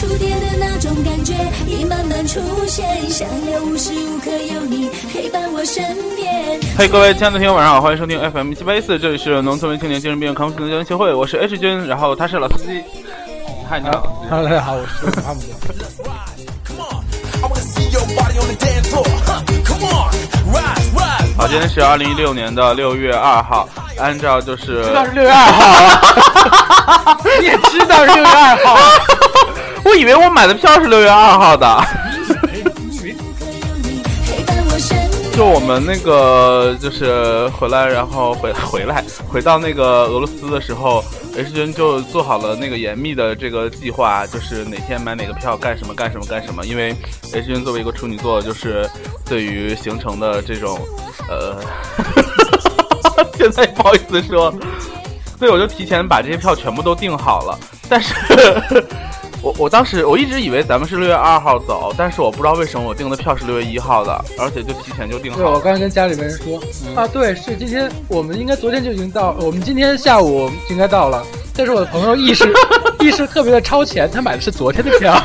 触电的那种感觉已慢慢出现，想要无时无刻有你陪伴我身边。嘿，各位亲爱的听友，晚上好，欢迎收听 FM 七八一四，这里是农村为青年精神病康复的交流协会，我是 H 君，然后他是老司机。嗨，你好。Hello，大家好，我是阿姆。好，今天是二零一六年的六月二号，按照就是知道是六月二号，你也知道是六月二号，我以为我买的票是六月二号的。就我们那个就是回来，然后回 回来回到那个俄罗斯的时候，H 君就做好了那个严密的这个计划，就是哪天买哪个票，干什么干什么干什么。因为 H 君作为一个处女座，就是对于行程的这种呃，现在不好意思说，所以我就提前把这些票全部都订好了，但是。我我当时我一直以为咱们是六月二号走，但是我不知道为什么我订的票是六月一号的，而且就提前就订对，好了。对我刚才跟家里面人说、啊，对，是今天我们应该昨天就已经到，我们今天下午就应该到了。但是我的朋友意识 意识特别的超前，他买的是昨天的票。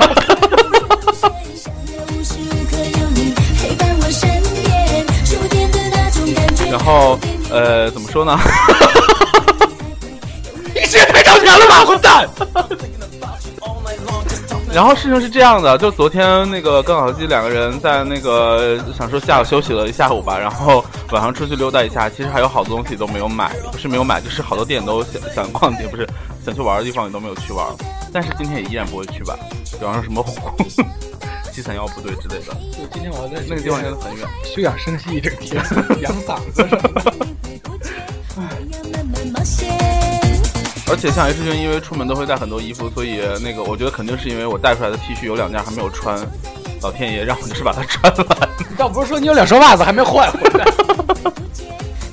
然后呃，怎么说呢？你是太超前了吧，混蛋！然后事情是这样的，就昨天那个跟老司机两个人在那个想说下午休息了一下午吧，然后晚上出去溜达一下，其实还有好多东西都没有买，不是没有买，就是好多店都想想逛街，不是想去玩的地方也都没有去玩。但是今天也依然不会去吧，比方说什么七三幺部队之类的，就今天我在那个地方真的很远。休养生息一整天，养嗓子而且像 H 君，因为出门都会带很多衣服，所以那个我觉得肯定是因为我带出来的 T 恤有两件还没有穿，老天爷让我就是把它穿完。你倒不是说你有两双袜子还没换，混蛋！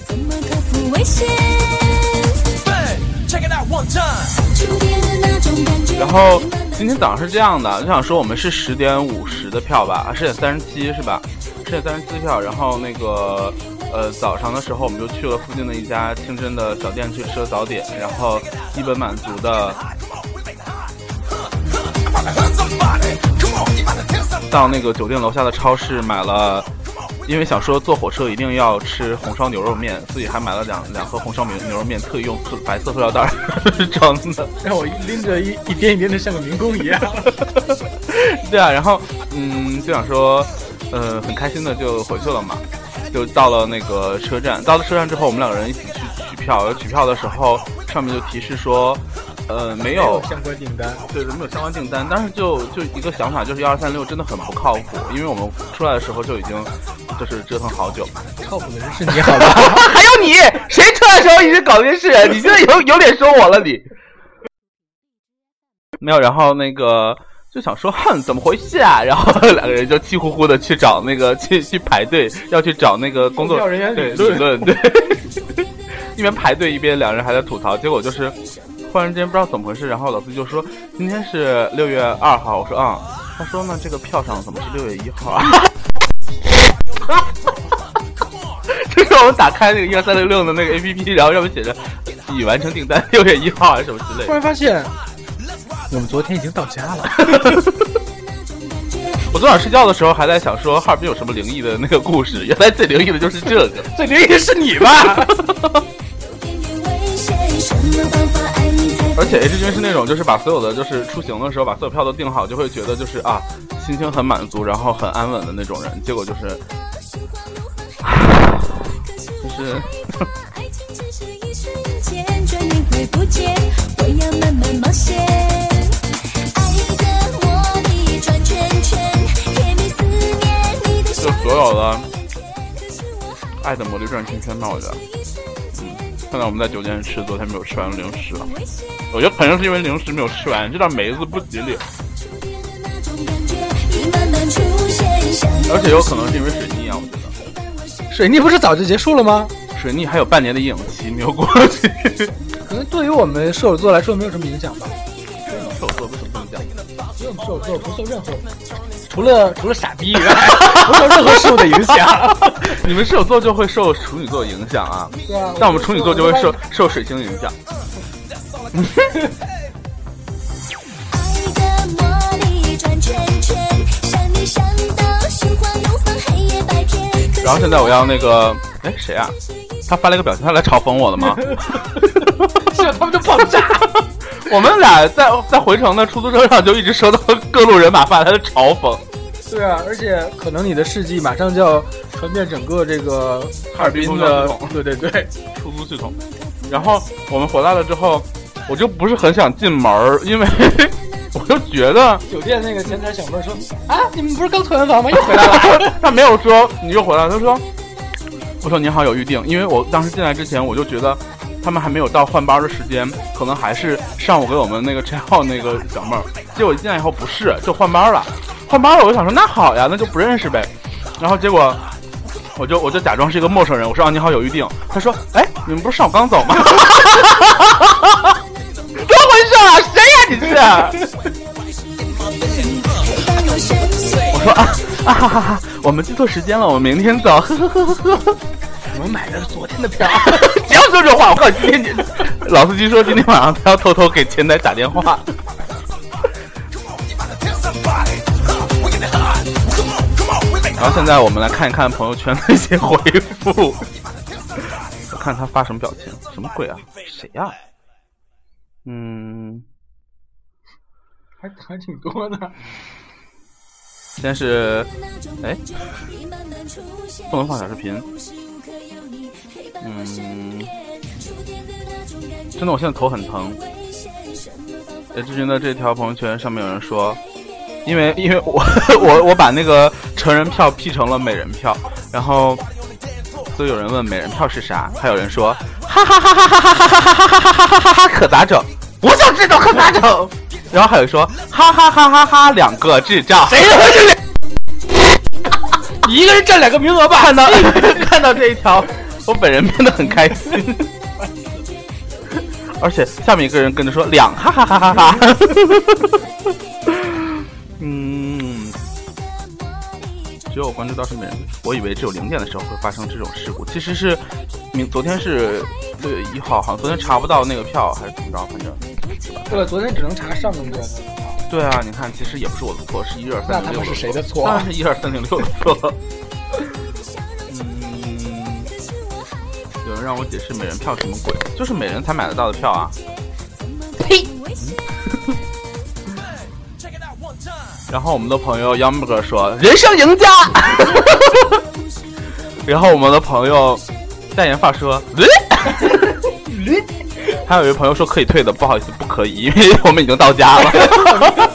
怎么克服危险？Bang, check it out one time. 触电的那种感觉。然后今天早上是这样的，就想说我们是十点五十的票吧，啊十点三十七是吧？十点三十七票，然后那个呃早上的时候我们就去了附近的一家清真的小店去吃了早点，然后基本满足的.到那个酒店楼下的超市买了。因为想说坐火车一定要吃红烧牛肉面，所以还买了两两盒红烧牛牛肉面，特意用白色塑料袋儿 装的。让我拎着一一颠一颠的像个民工一样。对啊，然后嗯，就想说，呃，很开心的就回去了嘛，就到了那个车站。到了车站之后，我们两个人一起去取票。取票的时候，上面就提示说，呃，没有，相关订单。对，没有相关订单。但是就就一个想法，就是幺二三六真的很不靠谱，因为我们出来的时候就已经就是折腾好久。靠谱的人是你好吧？还有你，谁出来的时候一直搞这些事？你现在有有脸说我了你？没有，然后那个就想说，哼，怎么回事啊？然后两个人就气呼呼的去找那个去去排队，要去找那个工作人员对理论对，一边排队一边两人还在吐槽，结果就是忽然之间不知道怎么回事，然后老师就说今天是六月二号，我说啊、他说呢这个票上怎么是六月一号啊？就 是我们打开那个一二三六六的那个 A P P，然后上面写着已完成订单，六月一号还是什么之类突。然发现，我们昨天已经到家了。我昨晚睡觉的时候还在想说哈尔滨有什么灵异的那个故事，原来最灵异的就是这个。最灵异的是你吧？而且 H 君是那种就是把所有的就是出行的时候把所有票都订好，就会觉得就是啊心情很满足，然后很安稳的那种人。结果就是，就是爱情只是一瞬间，转眼会不见。我要慢慢冒险，就笑所有的爱的魔力转圈圈吧，我觉得。嗯，现在我们在酒店吃昨天没有吃完的零食，了，我觉得肯定是因为零食没有吃完，这道梅子不吉利，而且有可能是因为水逆啊，我觉得。水逆不是早就结束了吗？水逆还有半年的阴影期没有过去。可能对于我们射手座来说没有什么影响吧。射手座为什么不能讲？因为我们射手座不受任何，除了除了傻逼以外，不受任何事物的影响。你们射手座就会受处女座影响啊？对啊。但我们处女座就会受受水星影响。然后现在我要那个，哎，谁啊？他发了一个表情，他来嘲讽我了吗？是，他们就爆炸。我们俩在在回程的出租车上就一直收到各路人马发来的嘲讽。对啊，而且可能你的事迹马上就要传遍整个这个哈尔滨的对对对，出租系统。然后我们回来了之后，我就不是很想进门儿，因为 我就觉得酒店那个前台小妹说啊，你们不是刚退完房吗？又回来了。他没有说你又回来了，他说我说您好有预定，因为我当时进来之前我就觉得他们还没有到换班的时间，可能还是上午给我们那个陈浩那个小妹儿，结果一进来以后不是，就换班了，换班了我就想说那好呀，那就不认识呗，然后结果。我就我就假装是一个陌生人，我说啊你好有预定，他说哎你们不是上午刚走吗？怎么回事啊？谁呀你是？我说啊啊哈哈哈，我们记错时间了，我们明天走。呵呵呵呵呵。我买的是昨天的票。不要说这话，我告诉你，今天老司机说今天晚上他要偷偷给前台打电话。然后现在我们来看一看朋友圈的一些回复，我看他发什么表情，什么鬼啊？谁呀、嗯，还还挺多呢。先是，哎，不能放小视频。嗯，真的，我现在头很疼。叶志军的这条朋友圈上面有人说，因为因为我 我我把那个成人票 P 成了美人票，然后所以有人问美人票是啥，还有人说哈哈哈哈哈哈哈哈哈哈哈哈哈哈可咋整？我想知道可咋整。然后还有说哈哈哈哈哈两个智障，谁他妈是两？你一个人占两个名额吧？看 到看到这一条，我本人变得很开心，而且下面一个人跟着说两哈哈哈哈哈。嗯，只有我关注到是美人，我以为只有零点的时候会发生这种事故，其实是明昨天是六月一号，好像昨天查不到那个票还是怎么着，反正对了，昨天只能查上个月的。对啊，你看，其实也不是我的错，是一二三零六那他们是谁的错当然是一二三零六的错。嗯，有人让我解释美人票什么鬼？就是美人才买得到的票啊！呸！然后我们的朋友 Yamber 说：“人生赢家。”然后我们的朋友代言发说：“还有一位朋友说可以退的，不好意思，不可以，因为我们已经到家了。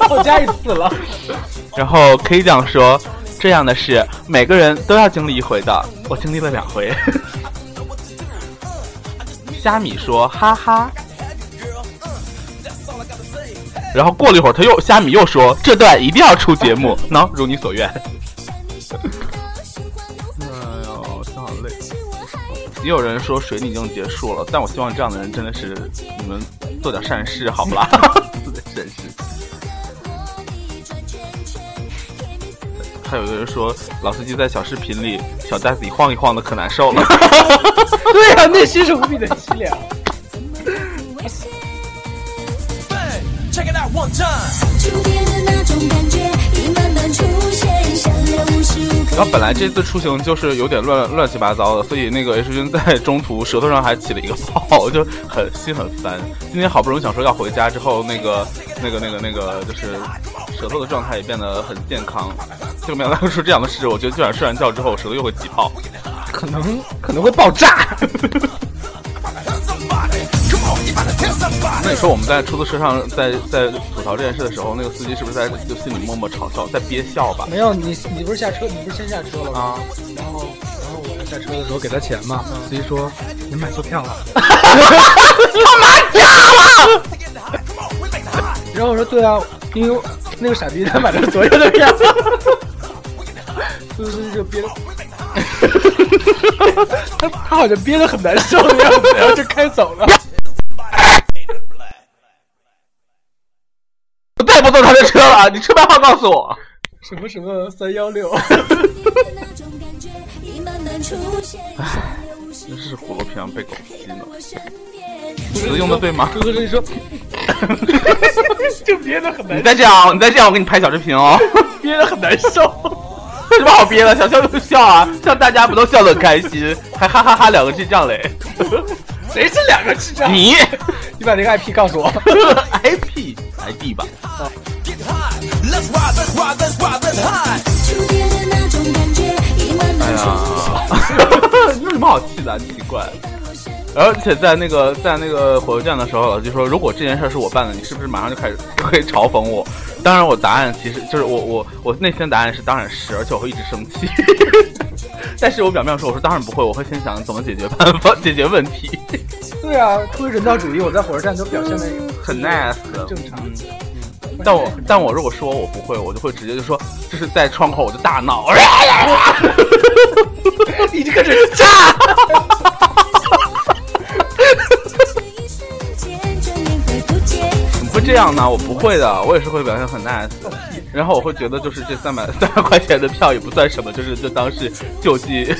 到家一次了。然后 K 酱说，这样的事每个人都要经历一回的，我经历了两回。虾米说哈哈，然后过了一会儿，他又虾米又说这段一定要出节目，喏，如你所愿。也有人说水你已经结束了，但我希望这样的人真的是你们做点善事，好不啦？做点善事。还有一个人说，老司机在小视频里小袋子一晃一晃的，可难受了。对呀、内心是无比的凄凉。然后本来这次出行就是有点乱乱七八糟的，所以那个 H 君在中途舌头上还起了一个泡，就很心很烦。今天好不容易想说要回家之后，那个那个那个那个就是舌头的状态也变得很健康，结果没想到出这样的事。我觉得今晚睡完觉之后，舌头又会起泡。可能可能会爆炸。那你说我们在出租车上在在吐槽这件事的时候，那个司机是不是在就心里默默嘲笑，在憋笑吧？没有你，你不是下车，你不是先下车了吗？啊，然后，然后我下车的时候给他钱嘛，司机说您买错票了。他买假了 然后我说对啊，因为那个傻逼他买的是昨天的票，司机就憋得，他他好像憋得很难受的样子，然后就开走了。的车了，你车牌号告诉我。什么什么三幺六，那种感觉已慢慢出现，想要无时真是虎落平阳被狗吸呢。我身边。词用的对吗？哥哥，你说，就憋得很难你再这样，你再这样，我给你拍小视频哦。憋得很难受。有什么好憋的？想笑就笑啊，像大家不都笑得很开心，还哈哈哈两个智障嘞。谁是两个智障？你你把那个 IP 告诉我。IP ID 吧.哎呀，有什么好气的、啊？奇怪。而且在那个在那个火车站的时候，老师就说，如果这件事是我办的，你是不是马上就开始会嘲讽我？当然，我答案其实就是我我我内心的答案是当然是，而且我会一直生气。但是我表面上说，我说当然不会，我会先想怎么解决办法解决问题，对啊，出于人道主义，我在火车站都表现的很 nice，正常。嗯但我但我如果说我不会，我就会直接就说，这是在窗口我就大闹，你这个人炸！一瞬间，转眼会不见。怎么会这样呢？我不会的，我也是会表现很 nice。然后我会觉得，就是这三百三百块钱的票也不算什么，就是就当是救济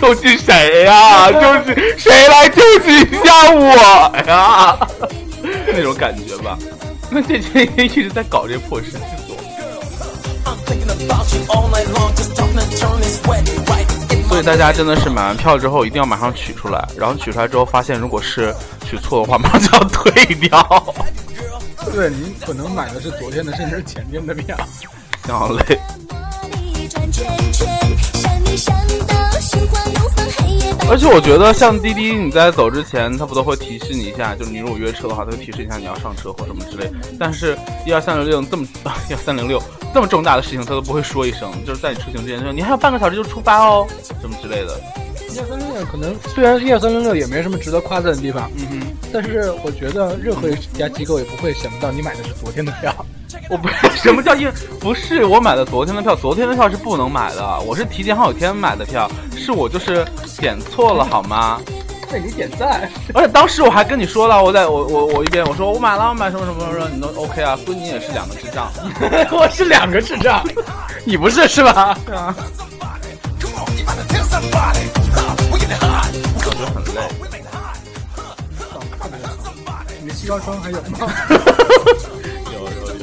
救济谁呀、就是谁来救济一下我呀？那种感觉吧。那这几天一直在搞这破事，所以大家真的是买完票之后一定要马上取出来，然后取出来之后发现如果是取错的话，马上就要退掉。对你可能买的是昨天的，甚至是前天的票。好累。而且我觉得像滴滴，你在走之前，他不都会提示你一下，就是你如果约车的话，他会提示一下你要上车或什么之类。但是，一二三零六这么 一二三零六这么重大的事情，他都不会说一声，就是在你出行之前说你还有半个小时就出发哦，什么之类的。一二三零六可能虽然一二三零六也没什么值得夸赞的地方，嗯哼，但是我觉得任何一家机构也不会想不到你买的是昨天的票。我不是 什么叫硬不是我买的昨天的票，昨天的票是不能买的，我是提前好几天买的票，是我就是点错了好吗？为你点赞，而且当时我还跟你说了，我在我我我一边我说我买了，我买什么什么什么，你都 OK 啊，所以你也是两个智障。我是两个智障，你不是是吧？对啊.我觉很累。你的西瓜霜还有吗？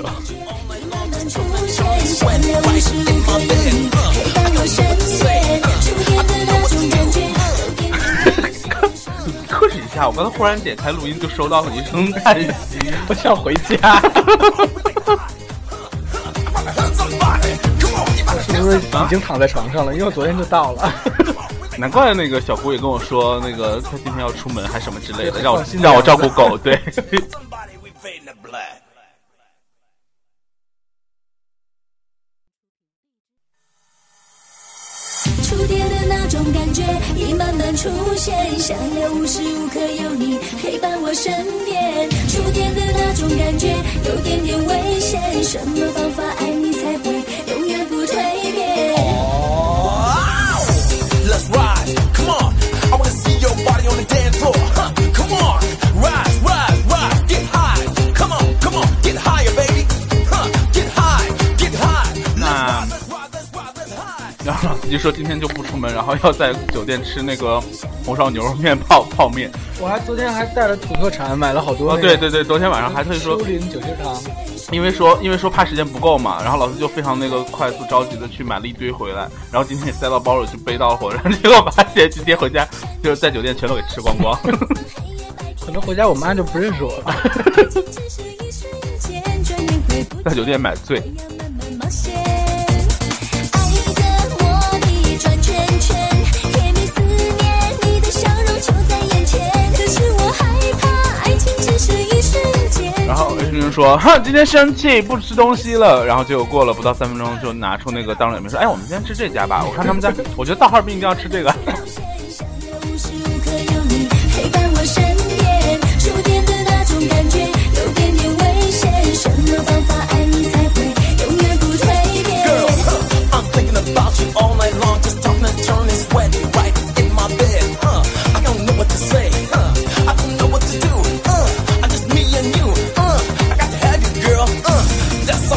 的克制一下，我刚才忽然点开录音就收到了一声叹息。我想回家。Better 是不是已经躺在床上了？因为我昨天就到了。难怪那个小姑也跟我说，那个她今天要出门还什么之类的，对让我让我照顾狗。对，出现，想要无时无刻有你陪伴我身边。触电的那种感觉有点点危险，什么方法爱你才会永远不蜕变？就说今天就不出门，然后要在酒店吃那个红烧牛肉面泡泡面。我还昨天还带了土特产，买了好多、哦，那个对对对，昨天晚上还特意说舒，林九曲堂，因为说因为说怕时间不够嘛，然后老师就非常那个快速着急的去买了一堆回来，然后今天也塞到包里去背到火车站，结果发现今天回家就是在酒店全都给吃光光。可能回家我妈就不认识我了。在酒店买醉，说：“ 哼，今天生气不吃东西了。”然后就过了不到三分钟，就拿出那个当着脸面说：“哎，我们今天吃这家吧。我看他们家，我觉得大哈尔滨一定要吃这个。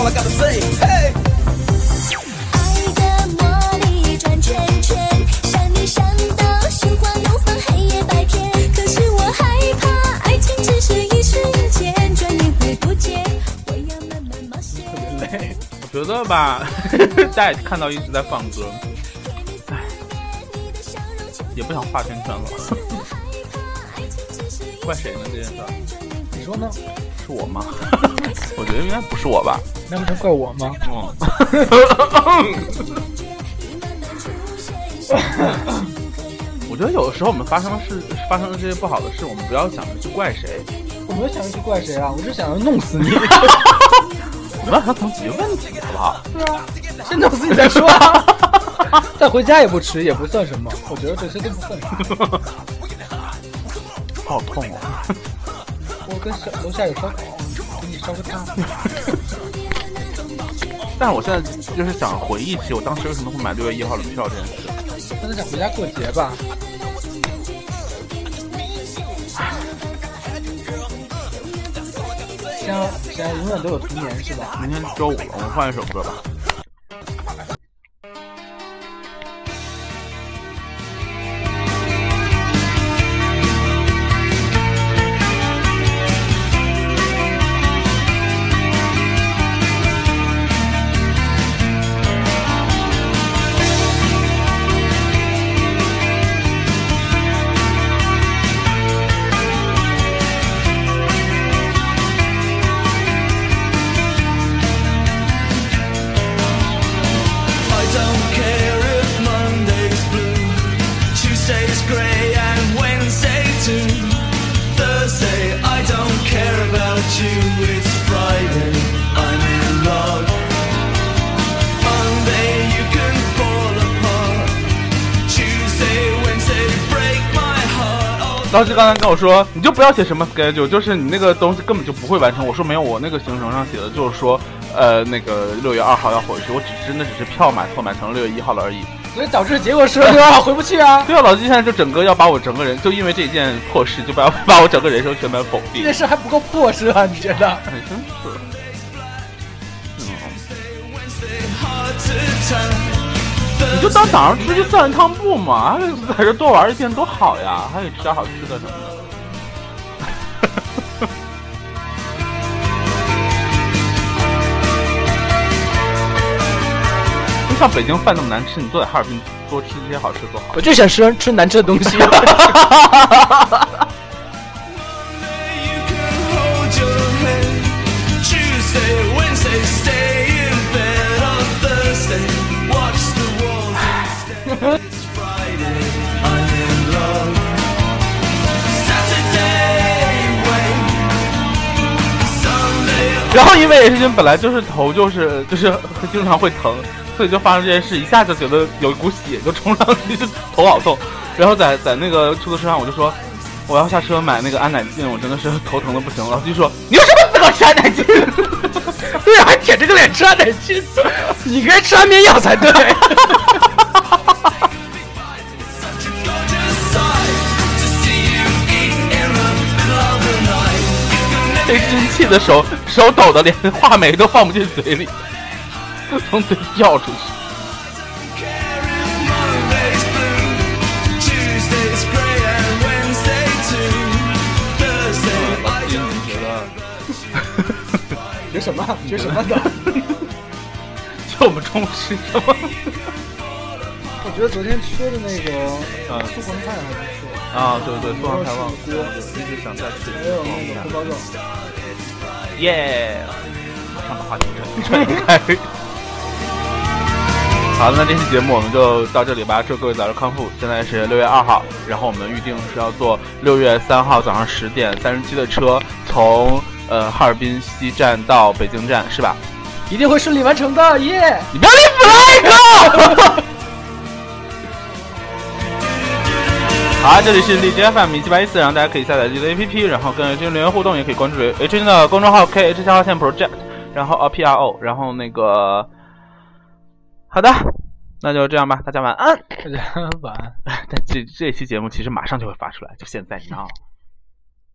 All I gotta say. Hey. 爱的魔力转圈圈，想你想到心花怒放，黑夜白天。可是我害怕，爱情只是一瞬间，转眼会不见。我要慢慢冒险。我觉觉得吧，大家也看到一直在放歌，唉，也不想画圈圈了。怪谁呢？这件事儿你说呢？是我吗？我觉得应该不是我吧。那不是怪我吗？嗯。我觉得有的时候我们发生的事，发生的这些不好的事，我们不要想着去怪谁。我没有想着去怪谁啊，我是想要弄死你。我们要想解决问题，好不好？是啊，先弄死你再说啊。再回家也不迟，也不算什么。我觉得这些都不算什么。好痛哦！我跟小楼下有烧烤，给你烧个汤。但是我现在就是想回忆起我当时为什么会买六月一号的票这件事。那想回家过节吧。现在现在永远都有童年是吧？明天周五了，我们换一首歌吧。Oh, 老师刚才跟我说，你就不要写什么 schedule，就是你那个东西根本就不会完成。我说没有，我那个行程上写的就是说，呃，那个六月二号要回去，我只真的只是票买错，买成了六月一号了而已。所以导致结果是六二号回不去啊。对啊，老季现在就整个要把我整个人，就因为这件破事，就把把我整个人生全盘否定。这件事还不够破事啊？你觉得？哎，真是。嗯，你就当早上出去散趟步嘛，在这多玩一天多好呀，还可以吃点好吃的什么的。就像北京饭那么难吃，你坐在哈尔滨多吃一些好吃多好。我就想吃吃难吃的东西。然后因为也是君本来就是头就是就是经常会疼，所以就发生这件事，一下就觉得有一股血就冲上去，头好痛。然后在在那个出租车上，我就说我要下车买那个安乃近，我真的是头疼的不行了。老师就说你有什么资格吃安乃近？对啊，还舔着个脸吃安乃近，你该吃安眠药才对。被生气的手手抖的连话梅都放不进嘴里，从嘴掉出去。care if blue, I 金，don't 你觉得？学什么？学什么的？就我们中午吃什么？我觉得昨天吃的那个嗯素黄菜还不错，啊，对对，凤凰台旺锅一直想再吃还有那个锅包肉。耶！马上把话题转转开。好，那这期节目我们就到这里吧，祝各位早日康复。现在是六月二号，然后我们预定是要坐六月三号早上十点三十七的车，从呃哈尔滨西站到北京站，是吧？一定会顺利完成的，耶！你不要立 flag！好，这里是荔枝 FM 一七八一四，然后大家可以下载荔枝 APP，然后跟 H 君留言互动，也可以关注 H 君的公众号 K H 下划线 Project，然后呃 P R O，然后那个，好的，那就这样吧，大家晚安。大家晚安。但这这期节目其实马上就会发出来，就现在，你知道吗？